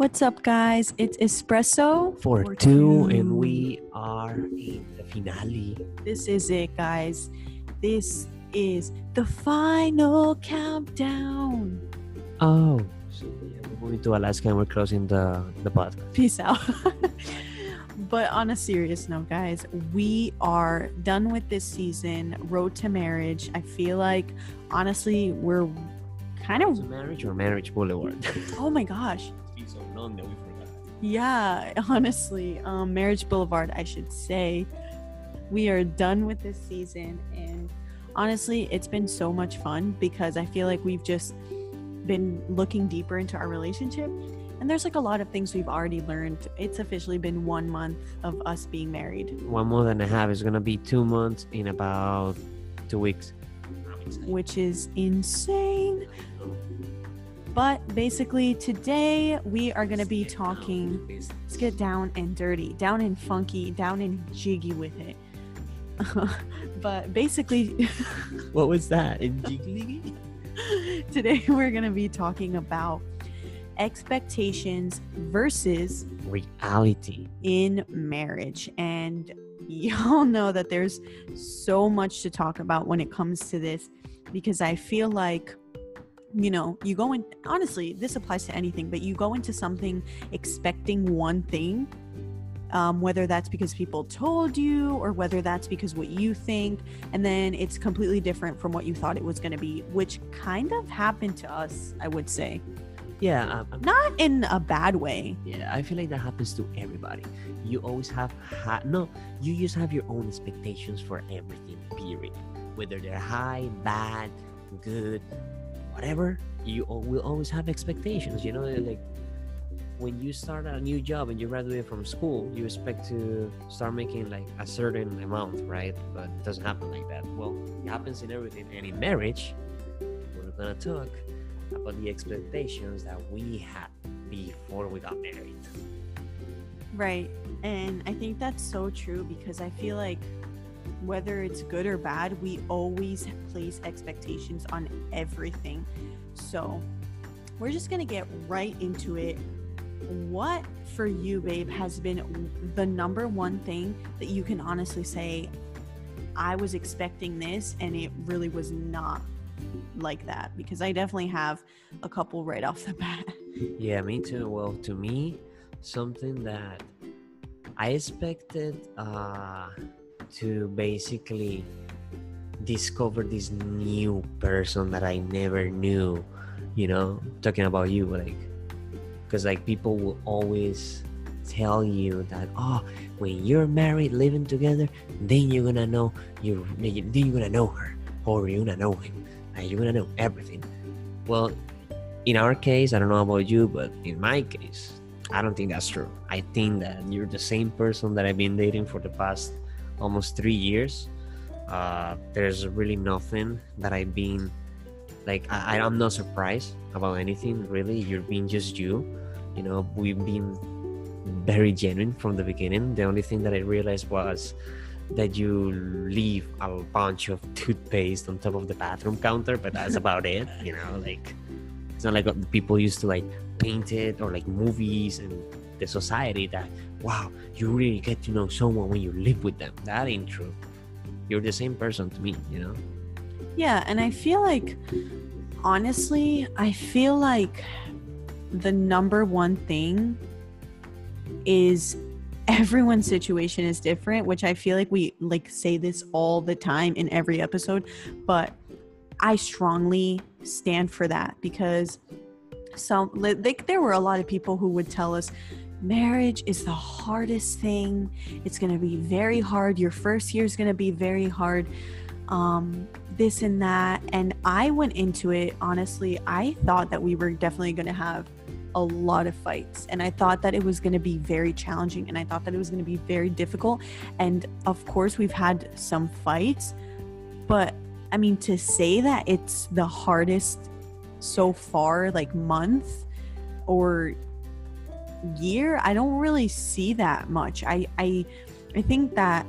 What's up, guys? It's Espresso for two, and we are in the finale. This is it, guys. This is the final countdown. Oh, so yeah, we're moving to Alaska and we're closing the the podcast. Peace out. but on a serious note, guys, we are done with this season. Road to marriage. I feel like, honestly, we're kind of. marriage or marriage boulevard? Oh my gosh. It's been so long that we forgot. Yeah, honestly, um, Marriage Boulevard, I should say. We are done with this season, and honestly, it's been so much fun because I feel like we've just been looking deeper into our relationship. And there's like a lot of things we've already learned. It's officially been one month of us being married, One month and a half is gonna be two months in about two weeks. Which is insane. But basically, today we are going to be talking. Let's get down and dirty, down and funky, down and jiggy with it. but basically, What was that? In today we're going to be talking about expectations versus Reality. in marriage. And y'all know that there's so much to talk about when it comes to this because I feel like, you know, you go in, honestly, this applies to anything, but you go into something expecting one thing. Um, whether that's because people told you or whether that's because what you think, and then it's completely different from what you thought it was going to be, which kind of happened to us, I would say. Yeah, um, I'm- Not in a bad way. Yeah, I feel like that happens to everybody. You always have ha- no, you just have your own expectations for everything. Period. Whether they're high, bad, good, whatever, you will always have expectations. You know, like when you start a new job and you graduate from school, you expect to start making like a certain amount, right? But it doesn't happen like that. Well, it happens in everything, and in marriage, we're gonna talk about the expectations that we had before we got married. Right. And I think that's so true because I feel like whether it's good or bad, we always place expectations on everything. So we're just going to get right into it. What for you, babe, has been the number one thing that you can honestly say, I was expecting this and it really was not like that? Because I definitely have a couple right off the bat. Yeah, me too. Well, to me, something that I expected uh, to basically discover this new person that I never knew, you know, talking about you, like, because like people will always tell you that, oh, when you're married, living together, then you're gonna know you, then you're gonna know her, or you're gonna know him, and you're gonna know everything. Well, in our case, I don't know about you, but in my case, I don't think that's true. I think that you're the same person that I've been dating for the past almost three years. Uh, there's really nothing that I've been like. I, I'm not surprised about anything really. You're being just you. You know, we've been very genuine from the beginning. The only thing that I realized was that you leave a bunch of toothpaste on top of the bathroom counter, but that's about it. You know, like it's not like uh, people used to like paint it or like movies and the society that wow you really get to know someone when you live with them. That ain't true. You're the same person to me you know? Yeah, and I feel like honestly, I feel like the number one thing is everyone's situation is different, which I feel like we like say this all the time in every episode, but I strongly stand for that because some like there were a lot of people who would tell us marriage is the hardest thing. It's going to be very hard. Your first year is going to be very hard. Um, this and that. And I went into it, honestly, I thought that we were definitely going to have a lot of fights. And I thought that it was going to be very challenging. And I thought that it was going to be very difficult. And of course, we've had some fights. But I mean, to say that it's the hardest so far, like month or year, I don't really see that much. I, I, I think that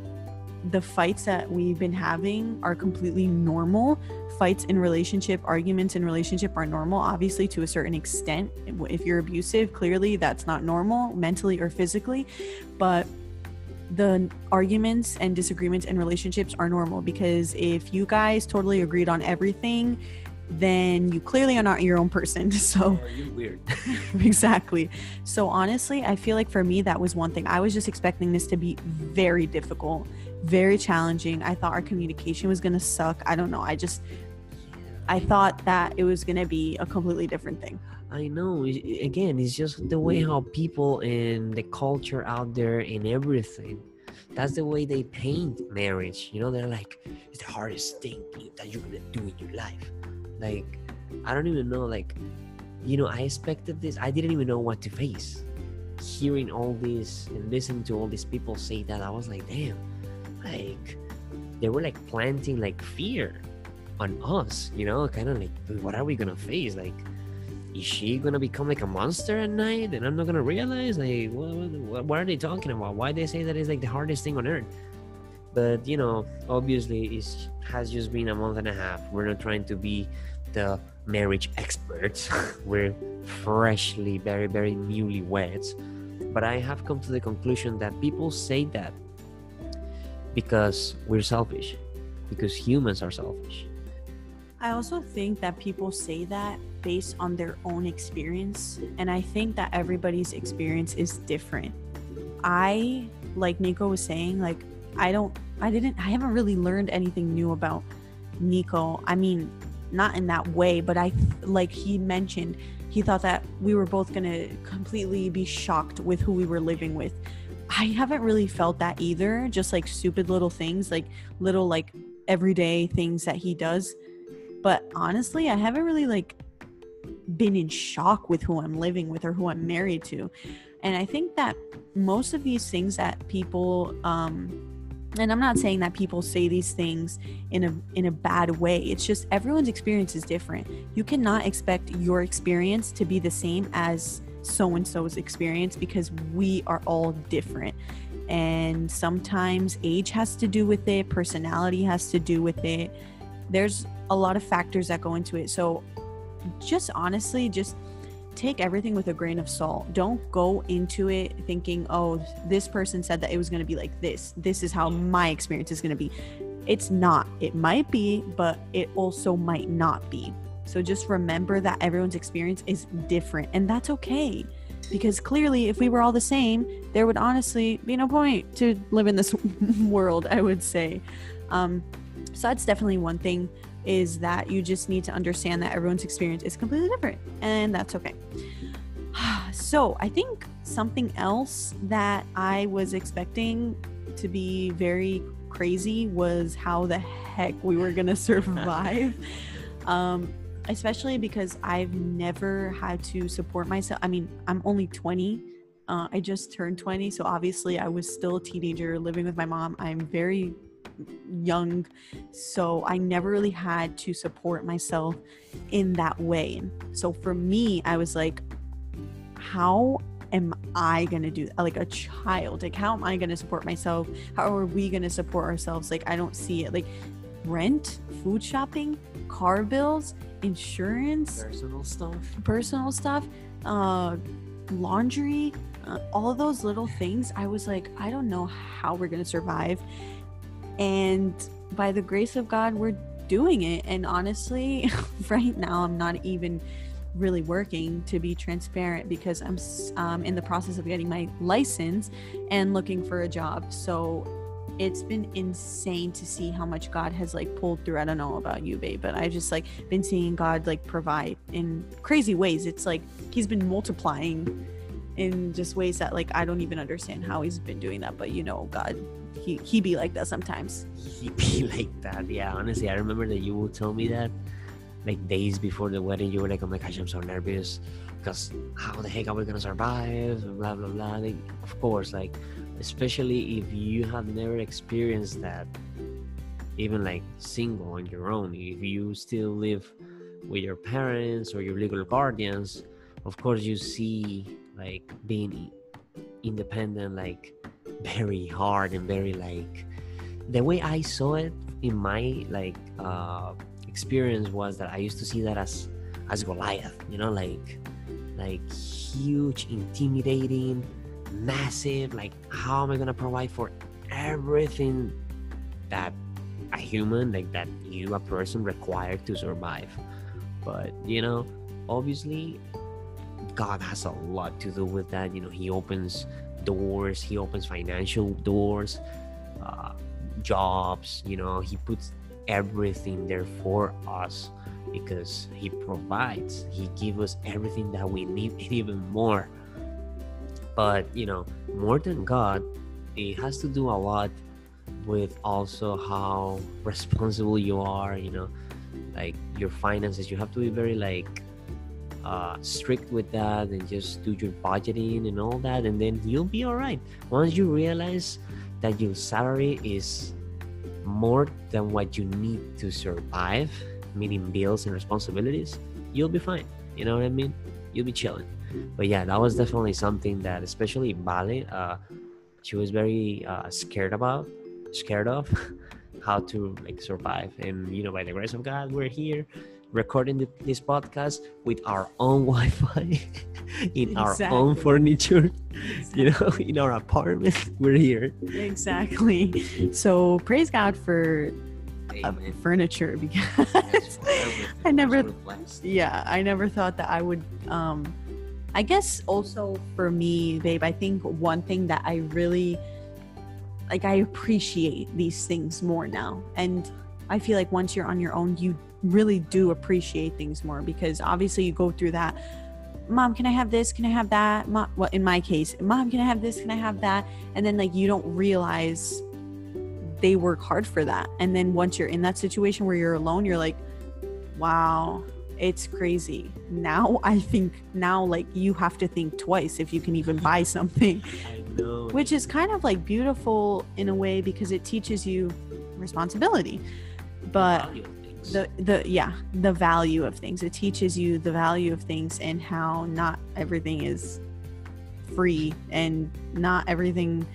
the fights that we've been having are completely normal fights in relationship, arguments in relationship are normal, obviously to a certain extent. If you're abusive, clearly that's not normal mentally or physically, but the arguments and disagreements in relationships are normal because if you guys totally agreed on everything, then you clearly are not your own person. So Oh, you're weird. exactly. So honestly, I feel like for me that was one thing. I was just expecting this to be very difficult, very challenging. I thought our communication was going to suck. I don't know. I just I thought that it was going to be a completely different thing. I know. Again, it's just the way how people and the culture out there and everything. That's the way they paint marriage. You know, they're like, it's the hardest thing that you're gonna do in your life. Like, I don't even know. Like, you know, I expected this. I didn't even know what to face. Hearing all this and listening to all these people say that, I was like, damn. Like, they were like planting like fear on us. You know, kind of like, what are we gonna face? Like is she gonna become like a monster at night and i'm not gonna realize like what, what, what are they talking about why they say that is like the hardest thing on earth but you know obviously it has just been a month and a half we're not trying to be the marriage experts we're freshly very very newlyweds but i have come to the conclusion that people say that because we're selfish because humans are selfish I also think that people say that based on their own experience. And I think that everybody's experience is different. I, like Nico was saying, like, I don't, I didn't, I haven't really learned anything new about Nico. I mean, not in that way, but I, like he mentioned, he thought that we were both going to completely be shocked with who we were living with. I haven't really felt that either. Just like stupid little things, like little, like, everyday things that he does but honestly i haven't really like been in shock with who i'm living with or who i'm married to and i think that most of these things that people um and i'm not saying that people say these things in a in a bad way. It's just everyone's experience is different. You cannot expect your experience to be the same as so and so's experience because we are all different. And sometimes age has to do with it personality has to do with it. There's a lot of factors that go into it. So just honestly, just take everything with a grain of salt. Don't go into it thinking, oh, this person said that it was going to be like this. This is how my experience is going to be. It's not. It might be, but it also might not be. So just remember that everyone's experience is different, and that's okay. Because clearly, if we were all the same, there would honestly be no point to live in this world, I would say. Um, so that's definitely one thing is that you just need to understand that everyone's experience is completely different and that's okay. So, I think something else that I was expecting to be very crazy was how the heck we were going to survive. um, especially because I've never had to support myself. I mean, I'm only 20. Uh, I just turned 20, so obviously I was still a teenager living with my mom. I'm very young so i never really had to support myself in that way. So for me i was like how am i going to do that like a child? Like how am i going to support myself? How are we going to support ourselves? Like i don't see it. Like rent food shopping car bills insurance personal stuff. personal stuff uh laundry uh, all those little things. I was like i don't know how we're going to survive and by the grace of God, we're doing it. And honestly, right now, I'm not even really working to be transparent because I'm um, in the process of getting my license and looking for a job. So it's been insane to see how much God has like pulled through. I don't know about you, babe, but I've just like been seeing God like provide in crazy ways. It's like He's been multiplying in just ways that like I don't even understand how He's been doing that. But you know, God he he be like that sometimes. He be like that. Yeah, honestly, I remember that you would tell me that like days before the wedding. You were like, "Oh my gosh, I'm so nervous because how the heck are we gonna survive?" Blah blah blah. Like, of course, like especially if you have never experienced that, even like single on your own. If you still live with your parents or your legal guardians, of course you see like being independent like very hard and very like the way I saw it in my like uh experience was that I used to see that as as Goliath, you know, like like huge, intimidating, massive. Like, how am I gonna provide for everything that a human, like that you, a person, required to survive? But you know, obviously, God has a lot to do with that. You know, He opens doors, He opens financial doors, uh, jobs. You know, He puts everything there for us because he provides he gives us everything that we need and even more but you know more than god it has to do a lot with also how responsible you are you know like your finances you have to be very like uh, strict with that and just do your budgeting and all that and then you'll be all right once you realize that your salary is more than what you need to survive meaning bills and responsibilities, you'll be fine. You know what I mean? You'll be chilling. But yeah, that was definitely something that, especially Vale, uh, she was very uh, scared about, scared of how to like survive. And you know, by the grace of God, we're here recording the, this podcast with our own Wi-Fi in exactly. our own furniture. Exactly. You know, in our apartment, we're here. Exactly. So praise God for of furniture because I never yeah I never thought that I would um I guess also for me babe I think one thing that I really like I appreciate these things more now and I feel like once you're on your own you really do appreciate things more because obviously you go through that mom can i have this can i have that mom well in my case mom can i have this can i have that and then like you don't realize they work hard for that. And then once you're in that situation where you're alone, you're like, wow, it's crazy. Now I think now like you have to think twice if you can even buy something. Which is kind of like beautiful in a way because it teaches you responsibility. But the the yeah, the value of things. It teaches you the value of things and how not everything is free and not everything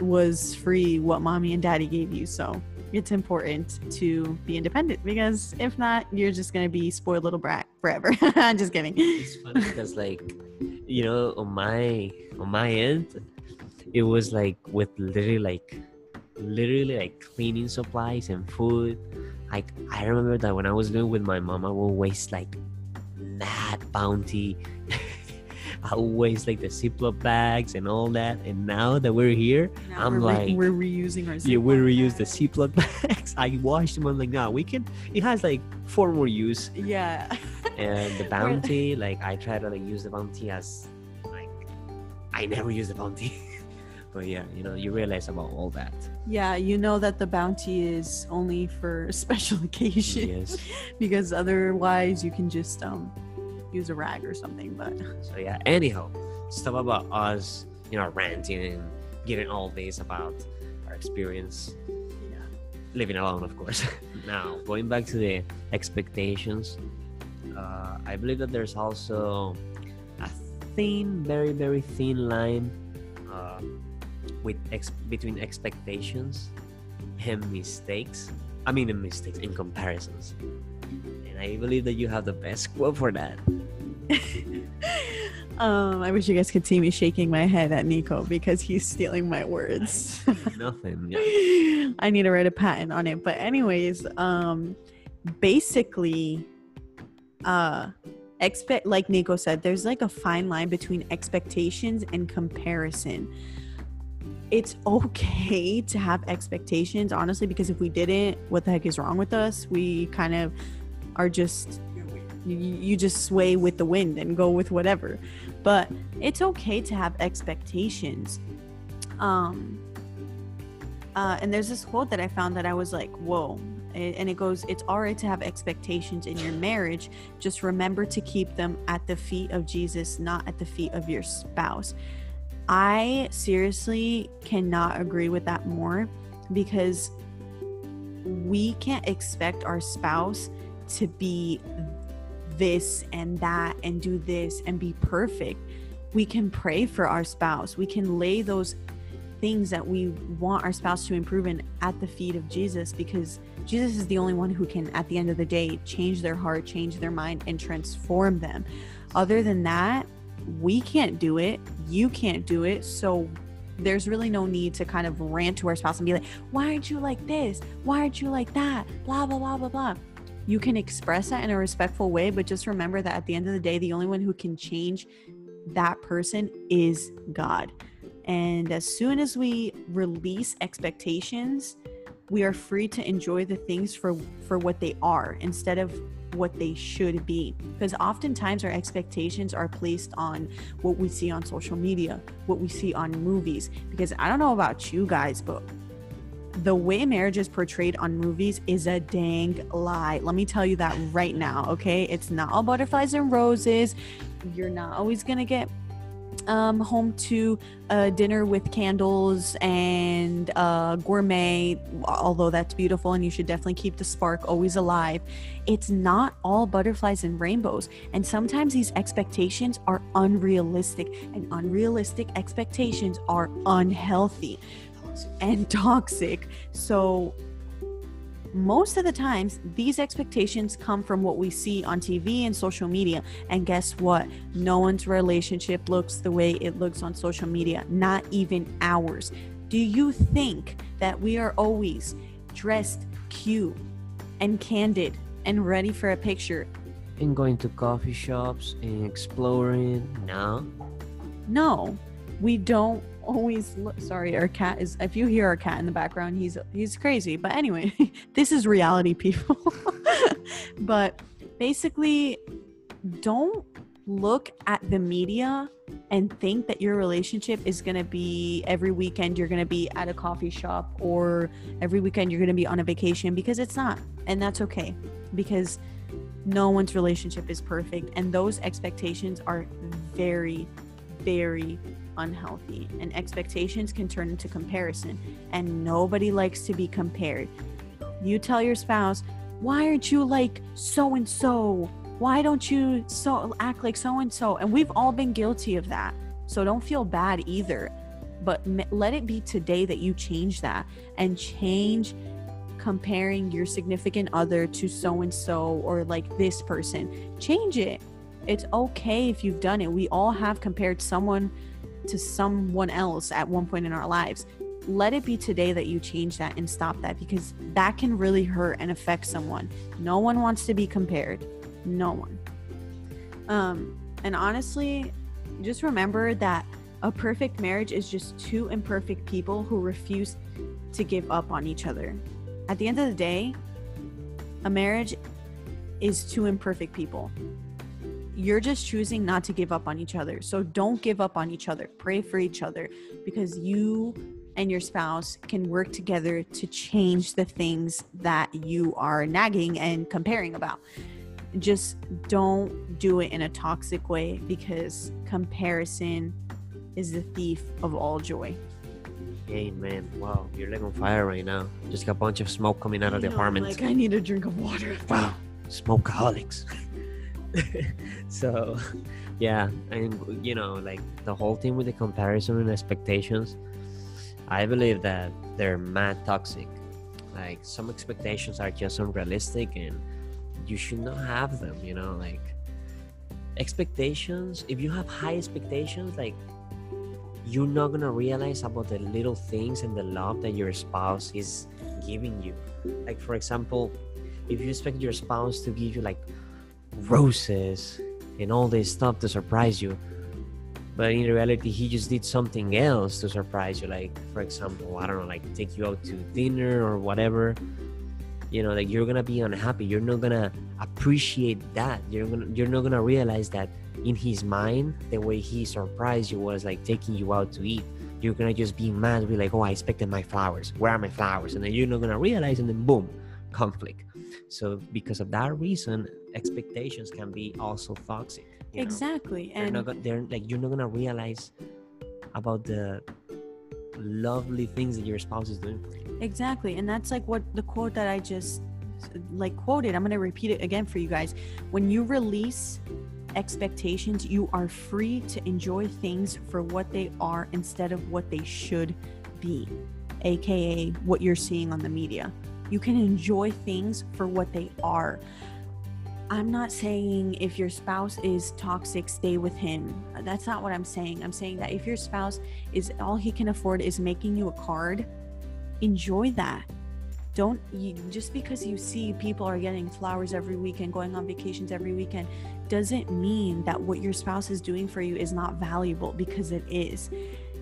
was free what mommy and daddy gave you. So it's important to be independent because if not, you're just gonna be spoiled little brat forever. I'm just kidding. It's funny because like you know on my on my end, it was like with literally like literally like cleaning supplies and food. Like I remember that when I was living with my mom, I would waste like mad bounty I always like the Ziploc bags and all that. And now that we're here, now I'm we're like, re- we're reusing our Ziploc yeah, we reuse the Ziploc bags. I washed them. I'm like, nah, we can. It has like four more use. Yeah. and the bounty, like I try to like use the bounty as like I never use the bounty. but yeah, you know, you realize about all that. Yeah, you know that the bounty is only for special occasions. Yes. because otherwise you can just um use a rag or something. But so yeah. Anyhow, stuff about us, you know, ranting and giving all this about our experience. Yeah, living alone, of course. now going back to the expectations, uh, I believe that there's also a thin, very very thin line uh, with ex- between expectations and mistakes. I mean, the mistakes in comparisons. And I believe that you have the best quote for that. um, I wish you guys could see me shaking my head at Nico because he's stealing my words. Nothing. Yeah. I need to write a patent on it. But anyways, um, basically, uh, expect like Nico said, there's like a fine line between expectations and comparison. It's okay to have expectations, honestly, because if we didn't, what the heck is wrong with us? We kind of are just you, just sway with the wind and go with whatever but it's okay to have expectations um uh, and there's this quote that I found that I was like, whoa. And it goes, It's all right to have expectations in your marriage. Just remember to keep them at the feet of Jesus, not at the feet of your spouse. I seriously cannot agree with that more because we can't expect our spouse to be this and that and do this and be perfect. We can pray for our spouse. We can lay those things that we want our spouse to improve in at the feet of Jesus because Jesus is the only one who can, at the end of the day, change their heart, change their mind, and transform them. Other than that, we can't do it. You can't do it. So there's really no need to kind of rant to our spouse and be like, why aren't you like this? Why aren't you like that? Blah, blah, blah, blah, blah. You can express that in a respectful way, but just remember that at the end of the day, the only one who can change that person is God. And as soon as we release expectations, we are free to enjoy the things for for what they are instead of what they should be because oftentimes our expectations are placed on what we see on social media what we see on movies because i don't know about you guys but the way marriage is portrayed on movies is a dang lie. Let me tell you that right now, okay? It's not all butterflies and roses. You're not always to get um, home to a dinner with candles and uh, gourmet, although that's beautiful and you should definitely keep the spark always alive. It's not all butterflies and rainbows. And sometimes these expectations are unrealistic, and unrealistic expectations are unhealthy and toxic. So most of the times these expectations come from what we see on TV and social media. And guess what? No one's relationship looks the way it looks on social media, not even ours. Do you think that we are always dressed cute and candid and ready for a picture? And going to coffee shops and exploring? No. No, we don't always look sorry our cat is if you hear our cat in the background he's he's crazy. But anyway this is reality people. But basically don't look at the media and think that your relationship is going to be every weekend you're going to be at a coffee shop or every weekend you're going to be on a vacation because it's not and that's okay because no one's relationship is perfect and those expectations are very very unhealthy and expectations can turn into comparison and nobody likes to be compared. You tell your spouse why aren't you like so and so why don't you so act like so and so and we've all been guilty of that so don't feel bad either. But let it be today that you change that and change comparing your significant other to so and so or like this person. Change it. It's okay if you've done it. We all have compared someone to someone else at one point in our lives let it be today that you change that and stop that because that can really hurt and affect someone. No one wants to be compared. No one. Um and honestly just remember that a perfect marriage is just two imperfect people who refuse to give up on each other. At the end of the day a marriage is two imperfect people you're just choosing not to give up on each other. So don't give up on each other. Pray for each other because you and your spouse can work together to change the things that you are nagging and comparing about. Just don't do it in a toxic way because comparison is the thief of all joy. Amen. Wow, you're like on fire right now. Just got a bunch of smoke coming out of the apartment. Like I need a drink of water. Wow, smokeaholics. so yeah and you know like the whole thing with the comparison and expectations i believe that they're mad toxic. Like some expectations are just unrealistic and you should not have them you know like expectations if you have high expectations like you're not gonna realize about the little things and the love that your spouse is giving you. Like for example if you expect your spouse to give you like roses and all this stuff to surprise you. But in reality he just did something else to surprise you. Like for example i don't know like take you out to dinner or whatever. You know like you're gonna be unhappy. You're not gonna appreciate that. You're gonna you're not gonna realize that in his mind the way he surprised you was like taking you out to eat. You're gonna just be mad be like oh i expected my flowers. Where are my flowers? And then you're not gonna realize and then boom conflict so because of that reason expectations can be also toxic exactly know? and they're, not, they're like you're not gonna realize about the lovely things that your spouse is doing for you. Exactly and that's like what the quote that i just like quoted i'm gonna repeat it again for you guys. When you release expectations you are free to enjoy things for what they are instead of what they should be aka what you're seeing on the media You can enjoy things for what they are. I'm not saying if your spouse is toxic, stay with him. That's not what I'm saying. I'm saying that if your spouse is all he can afford is making you a card, enjoy that. Don't you, just because you see people are getting flowers every weekend, going on vacations every weekend, doesn't mean that what your spouse is doing for you is not valuable because it is.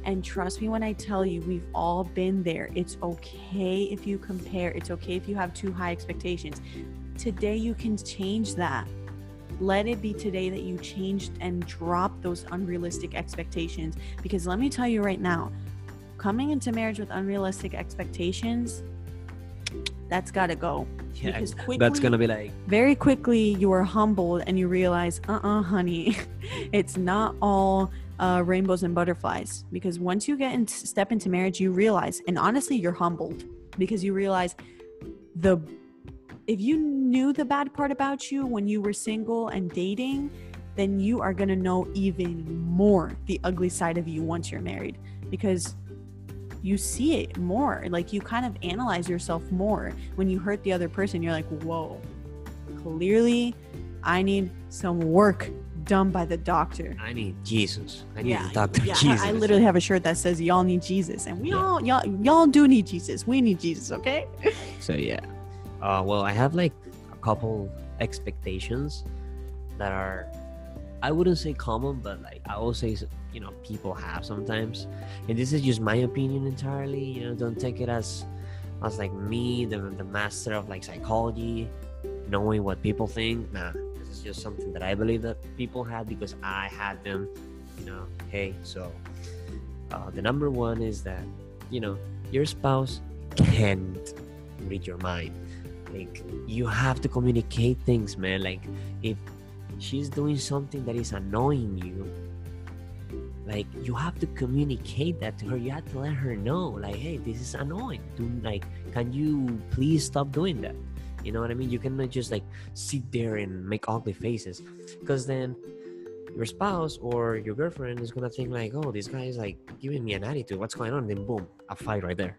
And trust me when I tell you, we've all been there. It's okay if you compare, it's okay if you have too high expectations. Today, you can change that. Let it be today that you changed and drop those unrealistic expectations. Because let me tell you right now, coming into marriage with unrealistic expectations, that's got to go. Yeah, Because that's gonna be like very quickly you are humbled and you realize uh-uh honey it's not all uh, rainbows and butterflies. Because once you get into step into marriage you realize and honestly you're humbled. Because you realize the if you knew the bad part about you when you were single and dating then you are going to know even more the ugly side of you once you're married. Because you see it more. Like you kind of analyze yourself more. When you hurt the other person you're like whoa. Clearly I need some work done by the doctor. I need Jesus. I need yeah, Dr. yeah. Jesus. I literally have a shirt that says "Y'all need Jesus," and we Yeah. all y'all y'all do need Jesus. We need Jesus, okay? So yeah. Uh, well, I have like a couple expectations that are, I wouldn't say common, but like I will say, you know, people have sometimes, and this is just my opinion entirely. You know, don't take it as, as like me, the the master of like psychology, knowing what people think. Nah, this is just something that I believe that people had because I had them. You know, hey, so uh, the number one is that you know your spouse can't read your mind. Like you have to communicate things man. Like if she's doing something that is annoying you like you have to communicate that to her. You have to let her know like hey this is annoying. Do like can you please stop doing that you know what i mean? You cannot just like sit there and make ugly faces. Because then your spouse or your girlfriend is gonna think like oh this guy is like giving me an attitude. What's going on? Then boom a fight right there.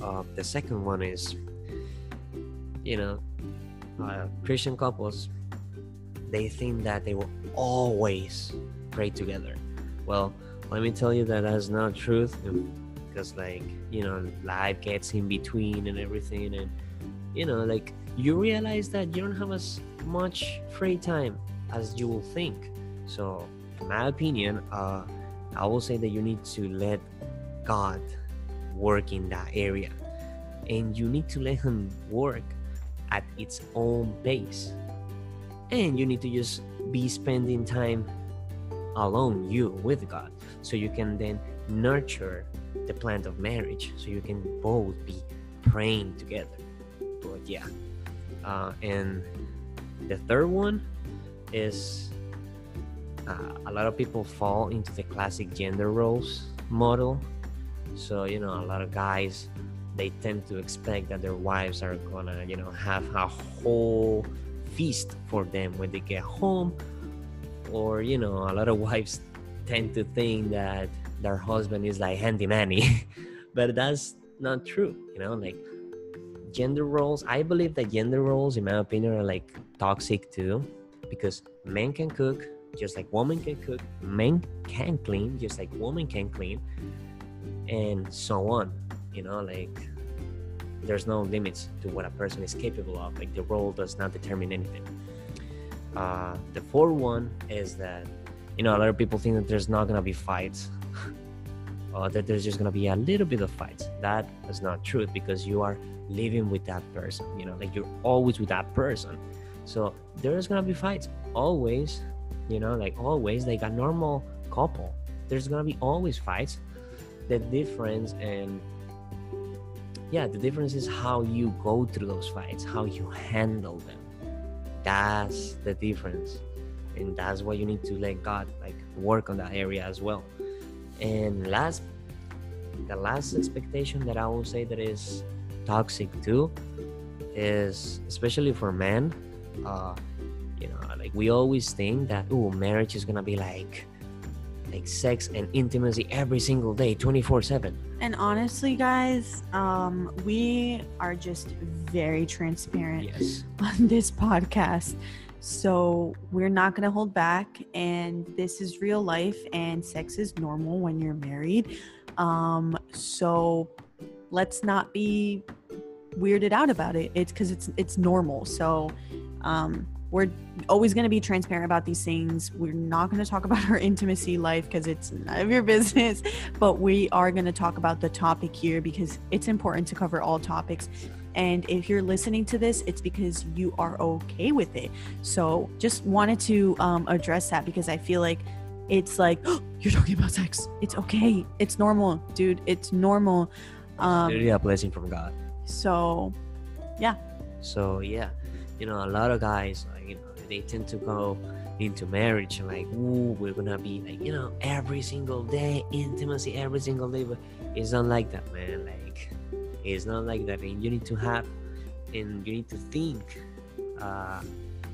Uh, the second one is you know uh, christian couples they think that they will always pray together. Well let me tell you that that's not truth because like you know life gets in between and everything and you know like you realize that you don't have as much free time as you will think. So in my opinion uh i will say that you need to let god work in that area. And you need to let him work at its own pace. And you need to just be spending time alone you with god. So you can then nurture the plant of marriage. So you can both be praying together but yeah. Uh, and the third one is uh, a lot of people fall into the classic gender roles model. So you know a lot of guys they tend to expect that their wives are gonna you know have a whole feast for them when they get home. Or you know a lot of wives tend to think that their husband is like handy manny but that's not true you know like gender roles i believe that gender roles in my opinion are like toxic too because men can cook just like women can cook men can clean just like women can clean and so on you know like there's no limits to what a person is capable of like the role does not determine anything. Uh, the fourth one is that you know a lot of people think that there's not gonna be fights or that there's just gonna be a little bit of fights. That is not true because you are living with that person you know like you're always with that person. So there's gonna be fights. Always you know like always like a normal couple there's gonna be always fights. The difference and yeah the difference is how you go through those fights how you handle them. That's the difference. And that's why you need to let god like work on that area as well. And last the last expectation that i will say that is toxic too is especially for men uh you know like we always think that oh marriage is gonna be like like sex and intimacy every single day 24 7 And honestly, guys, um, we are just very transparent yes on this podcast. So we're not going to hold back. And this is real life, and sex is normal when you're married. Um, so let's not be weirded out about it. It's because it's it's normal. So um, we're always going to be transparent about these things. We're not going to talk about our intimacy life because it's none of your business. But we are going to talk about the topic here because it's important to cover all topics. And if you're listening to this, it's because you are okay with it. So just wanted to um, address that because I feel like it's like, oh, you're talking about sex. It's okay. It's normal, dude. It's normal. Um, literally a blessing from god. So, yeah. so yeah. You know a lot of guys like you know they tend to go into marriage and like ooh we're gonna be like you know every single day intimacy every single day. But it's not like that man. Like it's not like that. And you need to have and you need to think uh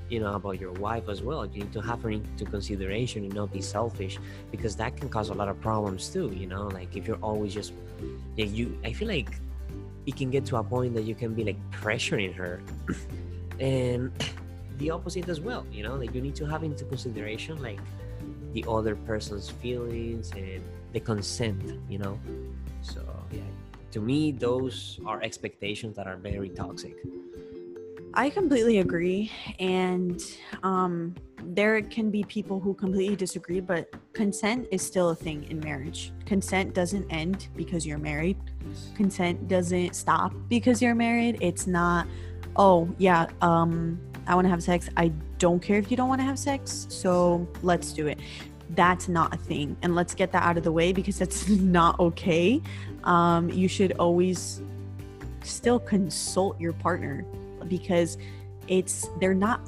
you know about your wife as well. You need to have her into consideration and not be selfish because that can cause a lot of problems too you know? Like if you're always just yeah you i feel like it can get to a point that you can be like pressuring her. And the opposite as well you know? Like you need to have into consideration like the other person's feelings and the consent you know? So yeah to me those are expectations that are very toxic I completely agree. And um, there can be people who completely disagree, but consent is still a thing in marriage. Consent doesn't end because you're married, consent doesn't stop because you're married. It's not, oh, yeah, um, I want to have sex. I don't care if you don't want to have sex. So let's do it. That's not a thing. And let's get that out of the way because that's not okay. Um, you should always still consult your partner because it's they're not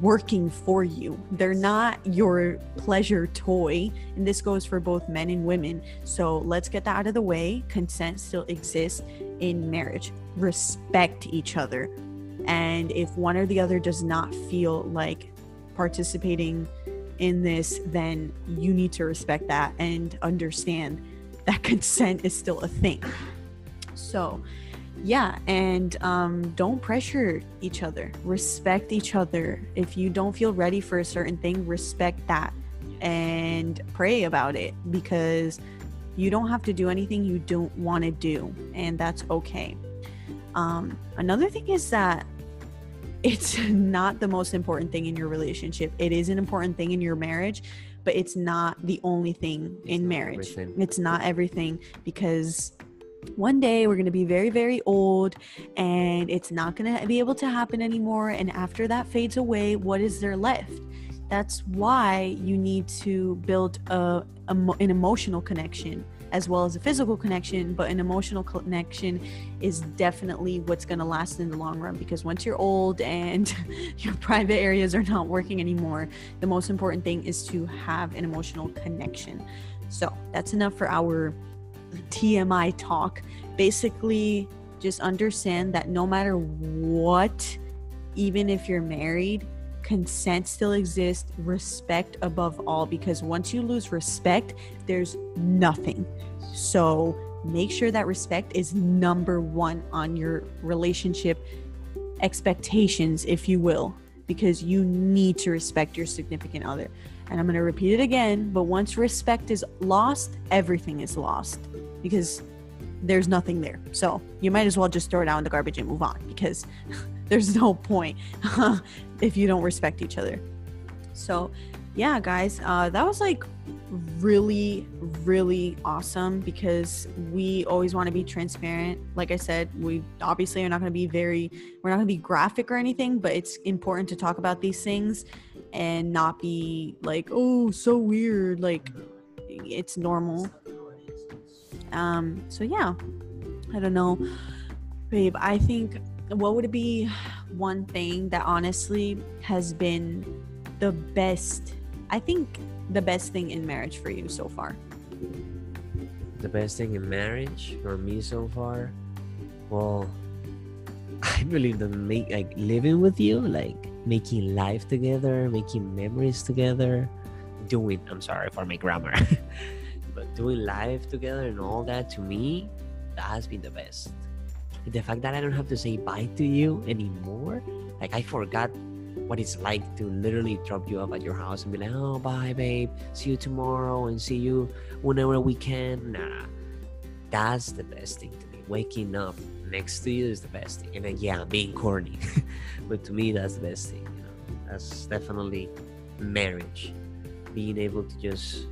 working for you. They're not your pleasure toy. And this goes for both men and women. So let's get that out of the way. Consent still exists in marriage. Respect each other. And if one or the other does not feel like participating in this, then you need to respect that and understand that consent is still a thing. So, yeah and um, don't pressure each other. Respect each other. If you don't feel ready for a certain thing respect that and pray about it because you don't have to do anything you don't want to do and that's okay. Um, another thing is that it's not the most important thing in your relationship. It is an important thing in your marriage but it's not the only thing It's in marriage. everything. it's not everything because one day we're going to be very very old and it's not going to be able to happen anymore and after that fades away what is there left? That's why you need to build a, a an emotional connection as well as a physical connection but an emotional connection is definitely what's going to last in the long run because once you're old and your private areas are not working anymore the most important thing is to have an emotional connection. So that's enough for our TMI talk. Basically, just understand that no matter what, even if you're married, consent still exists, respect above all, because once you lose respect, there's nothing. So make sure that respect is number one on your relationship expectations, if you will, because you need to respect your significant other. And I'm going to repeat it again, but once respect is lost, everything is lost because there's nothing there. So you might as well just throw it out in the garbage and move on because there's no point if you don't respect each other. So, yeah, guys, uh, that was like really, really awesome because we always want to be transparent. Like I said, we obviously are not going to be very, we're not going to be graphic or anything, but it's important to talk about these things and not be like, oh, so weird. Like, it's normal. Um, so yeah, I don't know, babe. I think what would be one thing that honestly has been the best? I think the best thing in marriage for you so far. the best thing in marriage for me so far well i believe that like living with you like making life together making memories together doing i'm sorry for my grammar but doing life together and all that to me that has been the best. The fact that i don't have to say bye to you anymore like i forgot what it's like to literally drop you off at your house and be like oh bye babe. See you tomorrow and see you whenever we can. Nah that's the best thing to waking up next to you is the best thing. And then yeah being corny. But to me that's the best thing you know. That's definitely marriage. Being able to just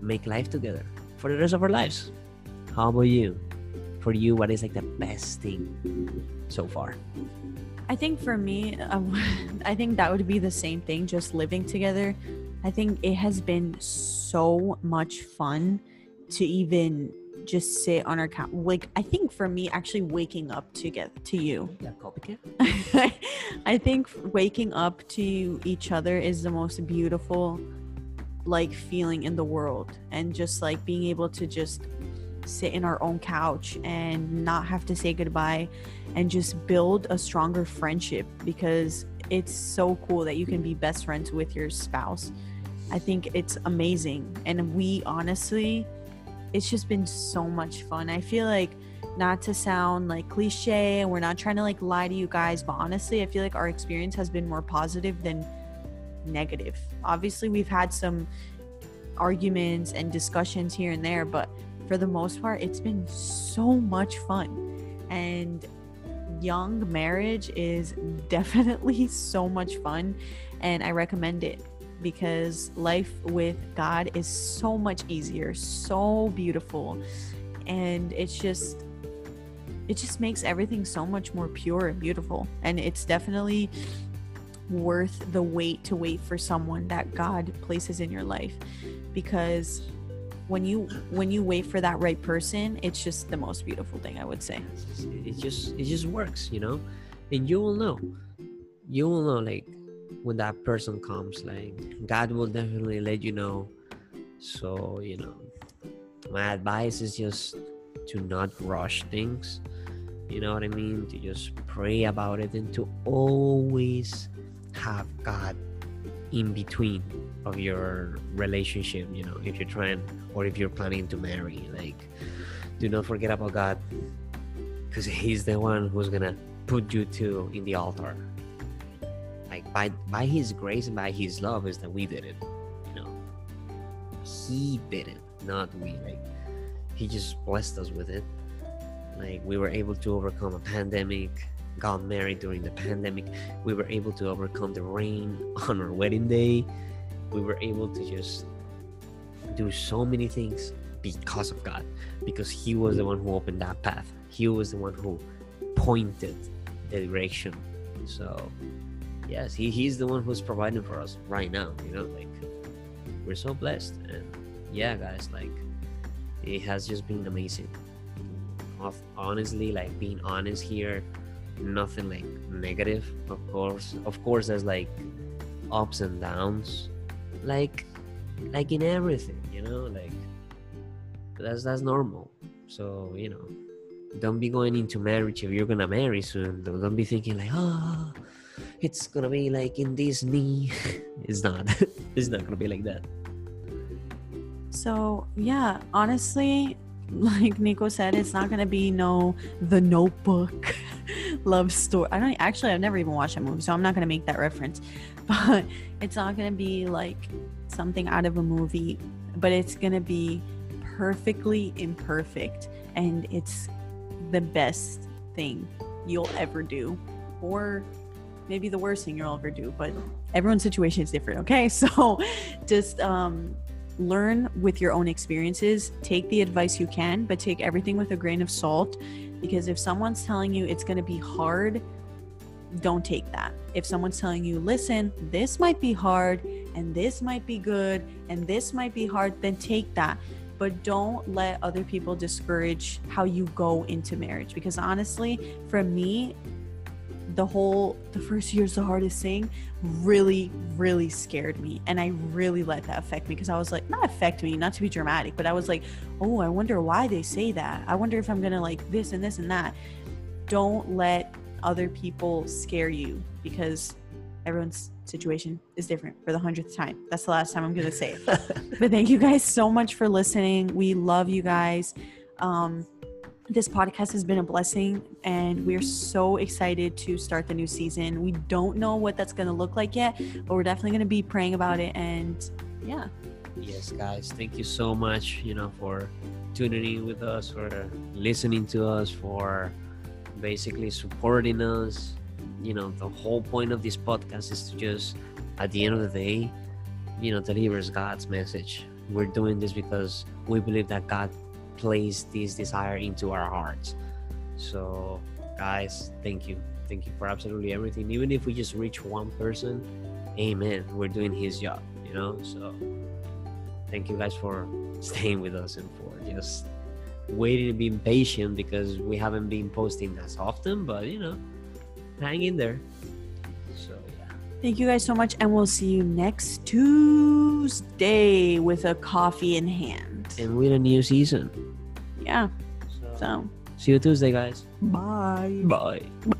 make life together for the rest of our lives. How about you? For you what is like the best thing so far? I think for me, um, I think that would be the same thing, just living together. I think it has been so much fun to even just sit on our couch. Like, I think for me, actually waking up to get to you. I think waking up to each other is the most beautiful, like, feeling in the world. And just like being able to just sit in our own couch and not have to say goodbye and just build a stronger friendship because it's so cool that you can be best friends with your spouse. I think it's amazing. And we honestly, it's just been so much fun. I feel like not to sound like cliche and we're not trying to like lie to you guys, but honestly, I feel like our experience has been more positive than negative. Obviously, we've had some arguments and discussions here and there, but for the most part, it's been so much fun. And young marriage is definitely so much fun and I recommend it because life with God is so much easier, so beautiful. And it's just it just makes everything so much more pure and beautiful. And it's definitely worth the wait to wait for someone that God places in your life because when you when you wait for that right person it's just the most beautiful thing i would say it just it just works you know and you will know you will know like when that person comes like god will definitely let you know. So you know my advice is just to not rush things. You know what i mean? To just pray about it and to always have god in between of your relationship you know if you're trying or if you're planning to marry like do not forget about god because he's the one who's gonna put you two in the altar like by by his grace and by his love is that we did it you know he did it not we like he just blessed us with it like we were able to overcome a pandemic got married during the pandemic we were able to overcome the rain on our wedding day we were able to just do so many things because of God, because He was the one who opened that path. He was the one who pointed the direction. So, yes, he, He's the one who's providing for us right now. You know, like we're so blessed. And yeah, guys, like it has just been amazing. Honestly, like being honest here, nothing like negative. Of course, of course, there's like ups and downs like like in everything you know like that's that's normal so you know don't be going into marriage if you're gonna marry soon don't be thinking like oh it's gonna be like in disney. It's not. It's not gonna be like that. So yeah honestly like nico said it's not gonna be no the notebook love story. I don't actually i've never even watched that movie so i'm not gonna make that reference. But it's not to be like something out of a movie, but it's to be perfectly imperfect and it's the best thing you'll ever do or maybe the worst thing you'll ever do but everyone's situation is different okay so just um learn with your own experiences take the advice you can but take everything with a grain of salt because if someone's telling you it's going to be hard don't take that. If someone's telling you, listen, this might be hard and this might be good and this might be hard, then take that. But don't let other people discourage how you go into marriage. Because honestly, for me, the whole the first year's the hardest thing really really scared me and i really let that affect me because i was like not affect me not to be dramatic but i was like oh i wonder why they say that i wonder if i'm gonna like this and this and that don't let other people scare you because everyone's situation is different for the hundredth time. That's the last time I'm gonna say it. but thank you guys so much for listening. We love you guys. Um, this podcast has been a blessing, and we're so excited to start the new season. We don't know what that's gonna look like yet, but we're definitely gonna be praying about it. And yeah, yes guys thank you so much you know for tuning in with us for listening to us for basically supporting us you know the whole point of this podcast is to just at the end of the day you know delivers god's message we're doing this because we believe that god placed this desire into our hearts. So guys thank you. Thank you for absolutely everything. Even if we just reach one person amen we're doing his job you know? So thank you guys for staying with us and for just waiting and being patient because we haven't been posting as often but you know hang in there. So yeah. Thank you guys so much, and we'll see you next Tuesday with a coffee in hand. and with a new season Yeah. so So see you tuesday guys bye. bye